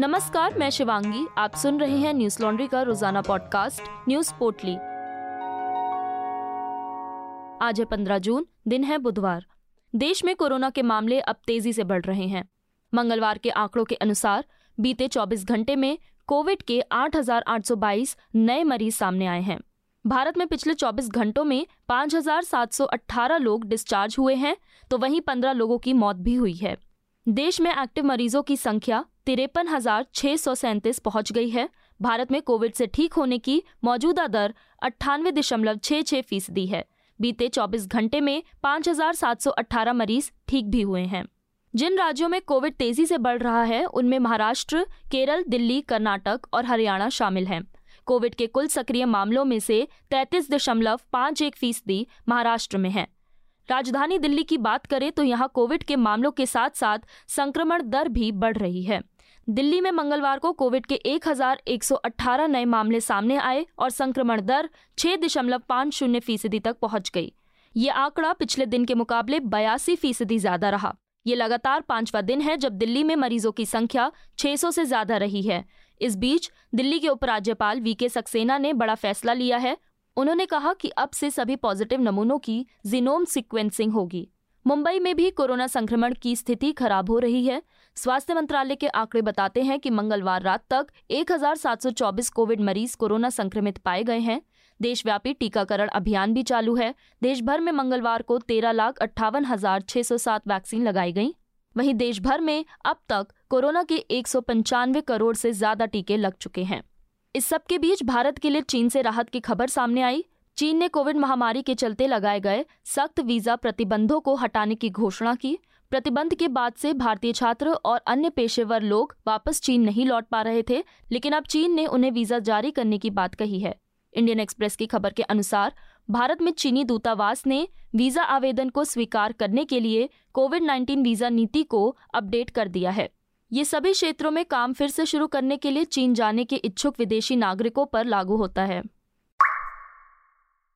नमस्कार मैं शिवांगी। आप सुन रहे हैं न्यूज़ लॉन्ड्री का रोज़ाना पॉडकास्ट न्यूज़ पोर्टली। आज है पंद्रह जून दिन है बुधवार। देश में कोरोना के मामले अब तेज़ी से बढ़ रहे हैं। मंगलवार के आंकड़ों के अनुसार बीते 24 घंटे में कोविड के 8,822 नए मरीज़ सामने आए हैं। भारत में पिछले 24 घंटों में 5,718 लोग डिस्चार्ज हुए हैं तो वहीं 15 लोगों की मौत भी हुई है। देश में एक्टिव मरीजों की संख्या तिरपन हज़ार छह सौ सैंतीस पहुँच गई है। भारत में कोविड से ठीक होने की मौजूदा दर अट्ठानवे दशमलव छह छह फ़ीसदी है। बीते 24 घंटे में 5,718 मरीज़ ठीक भी हुए हैं। जिन राज्यों में कोविड तेज़ी से बढ़ रहा है उनमें महाराष्ट्र केरल दिल्ली कर्नाटक और हरियाणा शामिल हैं। कोविड के कुल सक्रिय मामलों में से तैतीस दशमलव पाँच एक फ़ीसदी महाराष्ट्र में है। राजधानी दिल्ली की बात करें तो यहाँ कोविड के मामलों के साथ साथ संक्रमण दर भी बढ़ रही है। दिल्ली में मंगलवार को कोविड के 1118 नए मामले सामने आए और संक्रमण दर छह दशमलव पाँच शून्य फ़ीसदी तक पहुँच गई। ये आंकड़ा पिछले दिन के मुकाबले बयासी फ़ीसदी ज़्यादा रहा। ये लगातार पांचवा दिन है जब दिल्ली में मरीजों की संख्या 600 से ज़्यादा रही है। इस बीच दिल्ली के उपराज्यपाल वी के सक्सेना ने बड़ा फैसला लिया है। उन्होंने कहा कि अब से सभी पॉजिटिव नमूनों की जीनोम सिक्वेंसिंग होगी। मुंबई में भी कोरोना संक्रमण की स्थिति खराब हो रही है। स्वास्थ्य मंत्रालय के आंकड़े बताते हैं कि मंगलवार रात तक 1,724 कोविड मरीज़ कोरोना संक्रमित पाए गए हैं। देशव्यापी टीकाकरण अभियान भी चालू है। देश भर में मंगलवार को तेरह लाख अट्ठावन हज़ार छह सौ सात वैक्सीन लगाई गई। वहीं देश भर में अब तक कोरोना के एक सौ पंचानवे करोड़ से ज़्यादा टीके लग चुके हैं। इस सब के बीच भारत के लिए चीन से राहत की खबर सामने आई। चीन ने कोविड महामारी के चलते लगाए गए सख्त वीज़ा प्रतिबंधों को हटाने की घोषणा की। प्रतिबंध के बाद से भारतीय छात्र और अन्य पेशेवर लोग वापस चीन नहीं लौट पा रहे थे, लेकिन अब चीन ने उन्हें वीज़ा जारी करने की बात कही है। इंडियन एक्सप्रेस की खबर के अनुसार, भारत में चीनी दूतावास ने वीज़ा आवेदन को स्वीकार करने के लिए कोविड 19 वीज़ा नीति को अपडेट कर दिया है। ये सभी क्षेत्रों में काम फिर से शुरू करने के लिए चीन जाने के इच्छुक विदेशी नागरिकों पर लागू होता है।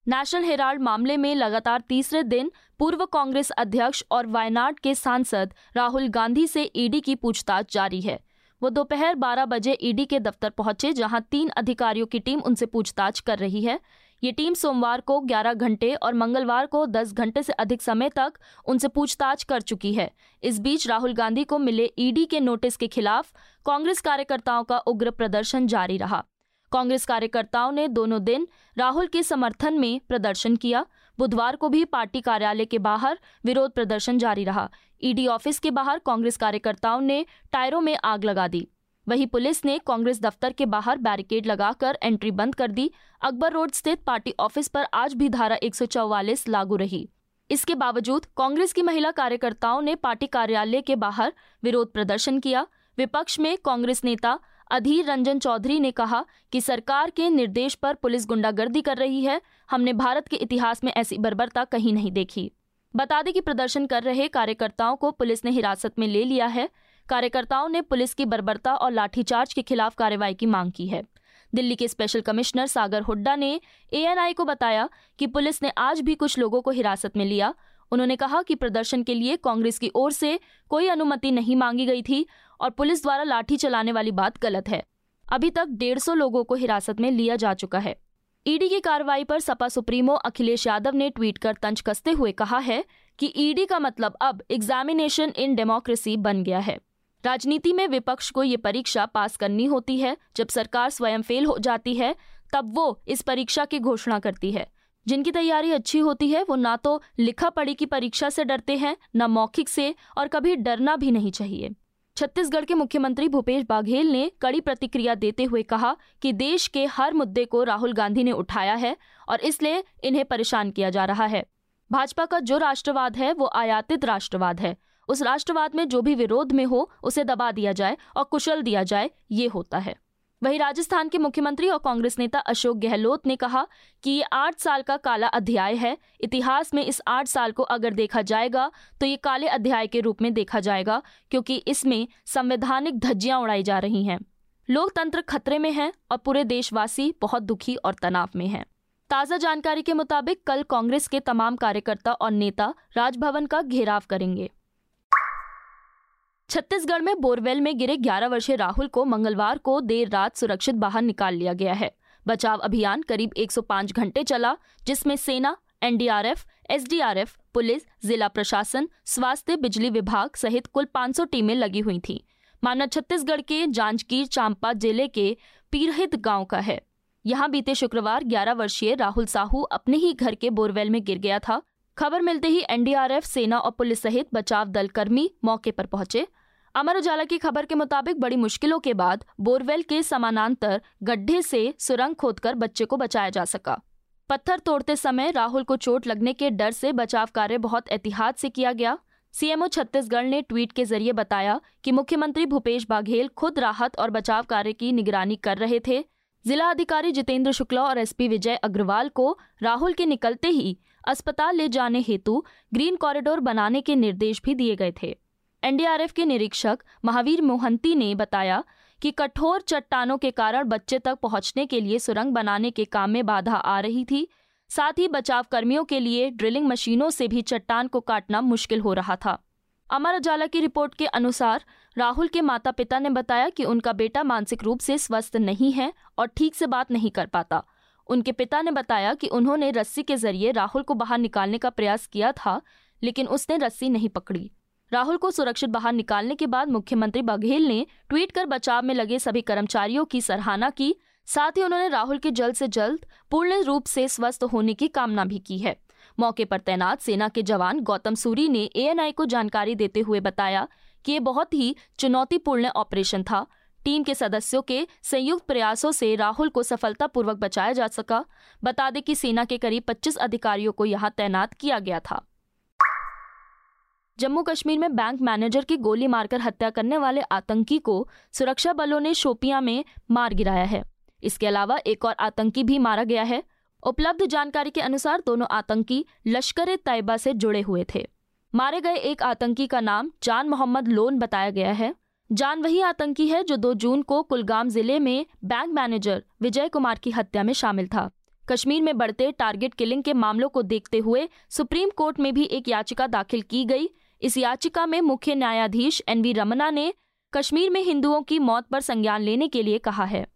नेशनल हेराल्ड मामले में लगातार तीसरे दिन पूर्व कांग्रेस अध्यक्ष और वायनाड के सांसद राहुल गांधी से ईडी की पूछताछ जारी है। वो दोपहर 12 बजे ईडी के दफ्तर पहुँचे, जहाँ तीन अधिकारियों की टीम उनसे पूछताछ कर रही है। ये टीम सोमवार को 11 घंटे और मंगलवार को 10 घंटे से अधिक समय तक उनसे पूछताछ कर चुकी है। इस बीच राहुल गांधी को मिले ईडी के नोटिस के खिलाफ कांग्रेस कार्यकर्ताओं का उग्र प्रदर्शन जारी रहा। कांग्रेस कार्यकर्ताओं ने दोनों दिन राहुल के समर्थन में प्रदर्शन किया। बुधवार को भी पार्टी कार्यालय के बाहर विरोध प्रदर्शन जारी रहा। ईडी ऑफ़िस के बाहर कांग्रेस कार्यकर्ताओं ने टायरों में आग लगा दी। वहीं पुलिस ने कांग्रेस दफ्तर के बाहर बैरिकेड लगाकर एंट्री बंद कर दी। अकबर रोड स्थित पार्टी ऑफ़िस पर आज भी धारा 144 लागू रही। इसके बावजूद कांग्रेस की महिला कार्यकर्ताओं ने पार्टी कार्यालय के बाहर विरोध प्रदर्शन किया। विपक्ष में कांग्रेस नेता अधीर रंजन चौधरी ने कहा कि सरकार के निर्देश पर पुलिस गुंडागर्दी कर रही है। हमने भारत के इतिहास में ऐसी बर्बरता कहीं नहीं देखी। बता दें कि प्रदर्शन कर रहे कार्यकर्ताओं को पुलिस ने हिरासत में ले लिया है। कार्यकर्ताओं ने पुलिस की बर्बरता और लाठीचार्ज के खिलाफ कार्रवाई की मांग की है। दिल्ली के स्पेशल कमिश्नर सागर हुड्डा ने एएनआई को बताया कि पुलिस ने आज भी कुछ लोगों को हिरासत में लिया। उन्होंने कहा कि प्रदर्शन के लिए कांग्रेस की ओर से कोई अनुमति नहीं मांगी गई थी और पुलिस द्वारा लाठी चलाने वाली बात गलत है। अभी तक डेढ़ सौ लोगों को हिरासत में लिया जा चुका है। ईडी की कार्रवाई पर सपा सुप्रीमो अखिलेश यादव ने ट्वीट कर तंज कसते हुए कहा है कि ईडी का मतलब अब एग्जामिनेशन इन डेमोक्रेसी बन गया है। राजनीति में विपक्ष को ये परीक्षा पास करनी होती है। जब सरकार स्वयं फेल हो जाती है, तब वो इस परीक्षा की घोषणा करती है। जिनकी तैयारी अच्छी होती है, वो ना तो लिखा पढ़ी की परीक्षा से डरते हैं, न मौखिक से, और कभी डरना भी नहीं चाहिए। छत्तीसगढ़ के मुख्यमंत्री भूपेश बघेल ने कड़ी प्रतिक्रिया देते हुए कहा कि देश के हर मुद्दे को राहुल गांधी ने उठाया है और इसलिए इन्हें परेशान किया जा रहा है। भाजपा का जो राष्ट्रवाद है, वो आयातित राष्ट्रवाद है। उस राष्ट्रवाद में जो भी विरोध में हो, उसे दबा दिया जाए और कुशल दिया जाए, ये होता है। वहीं राजस्थान के मुख्यमंत्री और कांग्रेस नेता अशोक गहलोत ने कहा कि ये आठ साल का काला अध्याय है। इतिहास में इस आठ साल को अगर देखा जाएगा तो ये काले अध्याय के रूप में देखा जाएगा, क्योंकि इसमें संवैधानिक धज्जियाँ उड़ाई जा रही हैं। लोकतंत्र खतरे में है और पूरे देशवासी बहुत दुखी और तनाव में हैं। ताज़ा जानकारी के मुताबिक कल कांग्रेस के तमाम कार्यकर्ता और नेता राजभवन का घेराव करेंगे। छत्तीसगढ़ में बोरवेल में गिरे 11 वर्षीय राहुल को मंगलवार को देर रात सुरक्षित बाहर निकाल लिया गया है। बचाव अभियान करीब 105 घंटे चला जिसमें सेना एनडीआरएफ, एसडीआरएफ, पुलिस जिला प्रशासन स्वास्थ्य बिजली विभाग सहित कुल 500 टीमें लगी हुई थीं। मामला छत्तीसगढ़ के जांजगीर चांपा ज़िले के पीरहित गाँव का है। यहाँ बीते शुक्रवार 11 वर्षीय राहुल साहू अपने ही घर के बोरवेल में गिर गया था। खबर मिलते ही एनडीआरएफ, सेना और पुलिस सहित बचाव दल कर्मी मौके पर पहुँचे। अमर उजाला की खबर के मुताबिक बड़ी मुश्किलों के बाद बोरवेल के समानांतर गड्ढे से सुरंग खोदकर बच्चे को बचाया जा सका। पत्थर तोड़ते समय राहुल को चोट लगने के डर से बचाव कार्य बहुत एहतियात से किया गया। सीएमओ छत्तीसगढ़ ने ट्वीट के ज़रिए बताया कि मुख्यमंत्री भूपेश बघेल खुद राहत और बचाव कार्य की निगरानी कर रहे थे। जिला अधिकारी जितेंद्र शुक्ला और एसपी विजय अग्रवाल को राहुल के निकलते ही अस्पताल ले जाने हेतु ग्रीन कॉरिडोर बनाने के निर्देश भी दिए गए थे। एनडीआरएफ के निरीक्षक महावीर मोहंती ने बताया कि कठोर चट्टानों के कारण बच्चे तक पहुँचने के लिए सुरंग बनाने के काम में बाधा आ रही थी। साथ ही बचाव कर्मियों के लिए ड्रिलिंग मशीनों से भी चट्टान को काटना मुश्किल हो रहा था। अमर उजाला की रिपोर्ट के अनुसार, राहुल के माता पिता ने बताया कि उनका बेटा मानसिक रूप से स्वस्थ नहीं है और ठीक से बात नहीं कर पाता। उनके पिता ने बताया कि उन्होंने रस्सी के ज़रिए राहुल को बाहर निकालने का प्रयास किया था, लेकिन उसने रस्सी नहीं पकड़ी। राहुल को सुरक्षित बाहर निकालने के बाद मुख्यमंत्री बघेल ने ट्वीट कर बचाव में लगे सभी कर्मचारियों की सराहना की। साथ ही उन्होंने राहुल के जल्द से जल्द पूर्ण रूप से स्वस्थ होने की कामना भी की है। मौके पर तैनात सेना के जवान गौतम सूरी ने एएनआई को जानकारी देते हुए बताया कि ये बहुत ही चुनौतीपूर्ण ऑपरेशन था। टीम के सदस्यों के संयुक्त प्रयासों से राहुल को सफलतापूर्वक बचाया जा सका। बता दें कि सेना के करीब 25 अधिकारियों को यहाँ तैनात किया गया था। जम्मू कश्मीर में बैंक मैनेजर की गोली मारकर हत्या करने वाले आतंकी को सुरक्षा बलों ने शोपिया में मार गिराया है। इसके अलावा एक और आतंकी भी मारा गया है। उपलब्ध जानकारी के अनुसार दोनों आतंकी लश्कर ए तैयबा से जुड़े हुए थे। मारे गए एक आतंकी का नाम जान मोहम्मद लोन बताया गया है। जान वही आतंकी है जो 2 जून को कुलगाम ज़िले में बैंक मैनेजर विजय कुमार की हत्या में शामिल था। कश्मीर में बढ़ते टारगेट किलिंग के मामलों को देखते हुए सुप्रीम कोर्ट में भी एक याचिका दाखिल की गई। इस याचिका में मुख्य न्यायाधीश एन वी रमना ने कश्मीर में हिंदुओं की मौत पर संज्ञान लेने के लिए कहा है।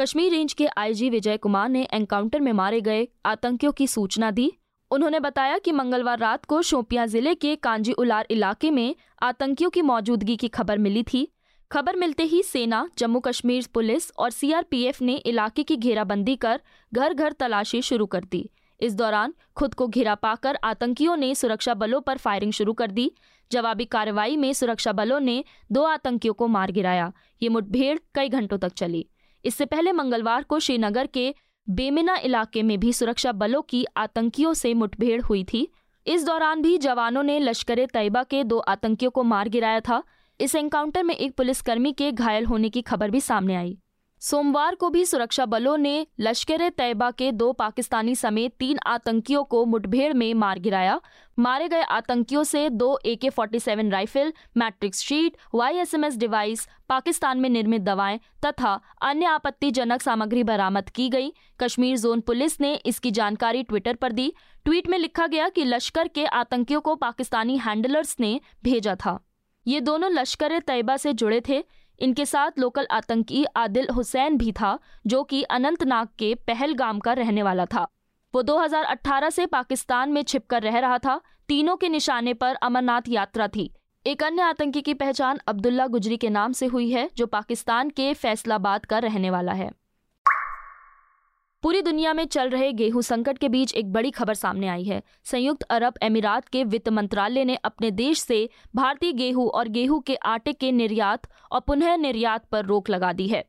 कश्मीर रेंज के आईजी विजय कुमार ने एनकाउंटर में मारे गए आतंकियों की सूचना दी। उन्होंने बताया कि मंगलवार रात को शोपियाँ ज़िले के कांजी उलार इलाके में आतंकियों की मौजूदगी की खबर मिली थी। खबर मिलते ही सेना जम्मू कश्मीर पुलिस और सीआरपीएफ ने इलाके की घेराबंदी कर घर घर तलाशी शुरू कर दी। इस दौरान खुद को घिरा पाकर आतंकियों ने सुरक्षा बलों पर फायरिंग शुरू कर दी। जवाबी कार्रवाई में सुरक्षा बलों ने दो आतंकियों को मार गिराया। ये मुठभेड़ कई घंटों तक चली। इससे पहले मंगलवार को श्रीनगर के बेमिना इलाके में भी सुरक्षा बलों की आतंकियों से मुठभेड़ हुई थी। इस दौरान भी जवानों ने लश्कर तैयबा के दो आतंकियों को मार गिराया था। इस एनकाउंटर में एक पुलिसकर्मी के घायल होने की खबर भी सामने आई। सोमवार को भी सुरक्षा बलों ने लश्कर तैयबा के दो पाकिस्तानी समेत तीन आतंकियों को मुठभेड़ में मार गिराया। मारे गए आतंकियों से दो A K forty seven rifle, matrix sheet YSMS device, Pakistan में निर्मित दवाएँ तथा अन्य आपत्तिजनक सामग्री बरामद की गई। कश्मीर जोन पुलिस ने इसकी जानकारी ट्विटर पर दी। ट्वीट में लिखा गया कि लश्कर के आतंकियों को पाकिस्तानी हैंडलर्स ने भेजा था। ये दोनों लश्कर तैयबा से जुड़े थे। इनके साथ लोकल आतंकी आदिल हुसैन भी था, जो कि अनंतनाग के पहलगाम का रहने वाला था। वो 2018 से पाकिस्तान में छिपकर रह रहा था। तीनों के निशाने पर अमरनाथ यात्रा थी। एक अन्य आतंकी की पहचान अब्दुल्ला गुजरी के नाम से हुई है, जो पाकिस्तान के फैसलाबाद का रहने वाला है। पूरी दुनिया में चल रहे गेहूँ संकट के बीच एक बड़ी खबर सामने आई है। संयुक्त अरब अमीरात के वित्त मंत्रालय ने अपने देश से भारतीय गेहूँ और गेहूँ के आटे के निर्यात और पुनः निर्यात पर रोक लगा दी है।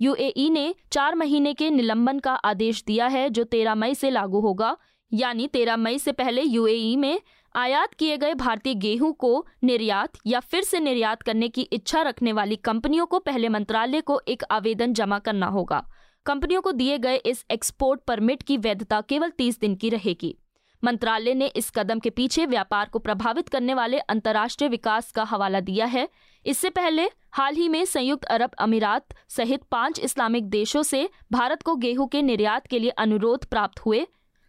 यूएई ने चार महीने के निलंबन का आदेश दिया है, जो तेरह मई से लागू होगा। यानी तेरह मई से पहले यूएई में आयात किए गए भारतीय गेहूँ को निर्यात या फिर से निर्यात करने की इच्छा रखने वाली कंपनियों को पहले मंत्रालय को एक आवेदन जमा करना होगा। कंपनियों को दिए गए इस एक्सपोर्ट परमिट की वैधता केवल तीस दिन की रहेगी। मंत्रालय ने इस कदम के पीछे व्यापार को प्रभावित करने वाले अंतर्राष्ट्रीय विकास का हवाला दिया है। इससे पहले हाल ही में संयुक्त अरब अमीरात सहित पाँच इस्लामिक देशों से भारत को गेहूँ के निर्यात के लिए अनुरोध प्राप्त हुए।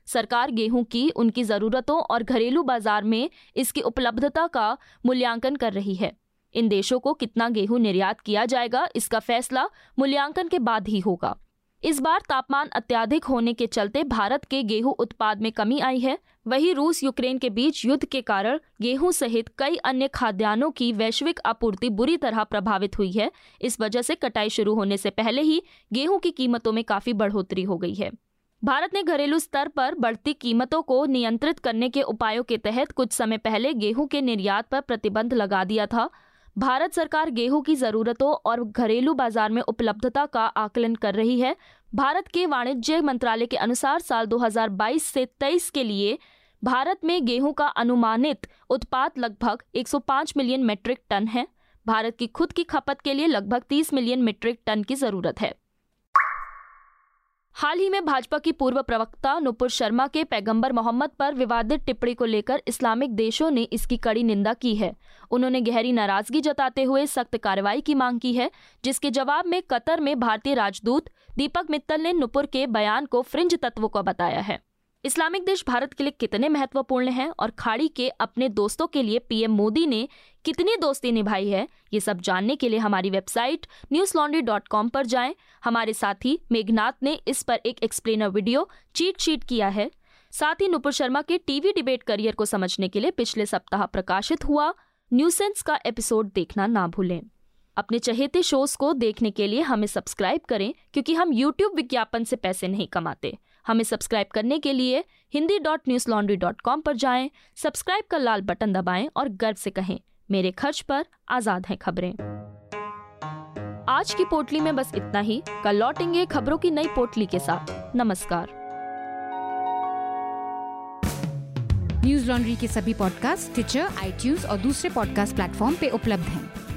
सरकार गेहूँ की, उनकी जरूरतों और घरेलू बाज़ार में इसकी उपलब्धता का मूल्यांकन कर रही है। इन देशों को कितना गेहूँ निर्यात किया जाएगा, इसका फैसला मूल्यांकन के बाद ही होगा। इस बार तापमान अत्याधिक होने के चलते भारत के गेहूँ उत्पाद में कमी आई है। वहीं रूस यूक्रेन के बीच युद्ध के कारण गेहूँ सहित कई अन्य खाद्यान्नों की वैश्विक आपूर्ति बुरी तरह प्रभावित हुई है। इस वजह से कटाई शुरू होने से पहले ही गेहूँ की कीमतों में काफ़ी बढ़ोतरी हो गई है। भारत ने घरेलू स्तर पर बढ़ती कीमतों को नियंत्रित करने के उपायों के तहत कुछ समय पहले गेहूँ के निर्यात पर प्रतिबंध लगा दिया था। भारत सरकार गेहूँ की जरूरतों और घरेलू बाज़ार में उपलब्धता का आकलन कर रही है। भारत के वाणिज्य मंत्रालय के अनुसार साल 2022 से 23 के लिए भारत में गेहूँ का अनुमानित उत्पाद लगभग 105 मिलियन मीट्रिक टन है। भारत की खुद की खपत के लिए लगभग 30 मिलियन मीट्रिक टन की ज़रूरत है। हाल ही में भाजपा की पूर्व प्रवक्ता नुपुर शर्मा के पैगंबर मोहम्मद पर विवादित टिप्पणी को लेकर इस्लामिक देशों ने इसकी कड़ी निंदा की है। उन्होंने गहरी नाराज़गी जताते हुए सख्त कार्रवाई की मांग की है, जिसके जवाब में कतर में भारतीय राजदूत दीपक मित्तल ने नुपुर के बयान को फ्रिंज तत्व का बताया है। इस्लामिक देश भारत के लिए कितने महत्वपूर्ण हैं और खाड़ी के अपने दोस्तों के लिए पीएम मोदी ने कितनी दोस्ती निभाई है, ये सब जानने के लिए हमारी website news laundry dot com पर जाएँ। हमारे साथी मेघनाथ ने इस पर एक एक्सप्लेनर वीडियो चीट शीट किया है। साथ ही नुपुर शर्मा के टीवी डिबेट करियर को समझने के लिए पिछले सप्ताह प्रकाशित हुआ। न्यूसेंस का एपिसोड देखना ना भूलें। अपने चहेते शोज़ को देखने के लिए हमें सब्सक्राइब करें, क्योंकि हम यूट्यूब विज्ञापन से पैसे नहीं कमाते। हमें सब्सक्राइब करने के लिए Hindi dot news laundry dot com पर जाएँ, सब्सक्राइब का लाल बटन दबाएँ और गर्व से कहें, मेरे खर्च पर आज़ाद हैं खबरें। आज की पोटली में बस इतना ही, कल लौटेंगे खबरों की नई पोटली के साथ। नमस्कार। न्यूज़ लॉन्ड्री के सभी पॉडकास्ट ट्विटर आई और दूसरे पॉडकास्ट प्लेटफॉर्म पे उपलब्ध हैं।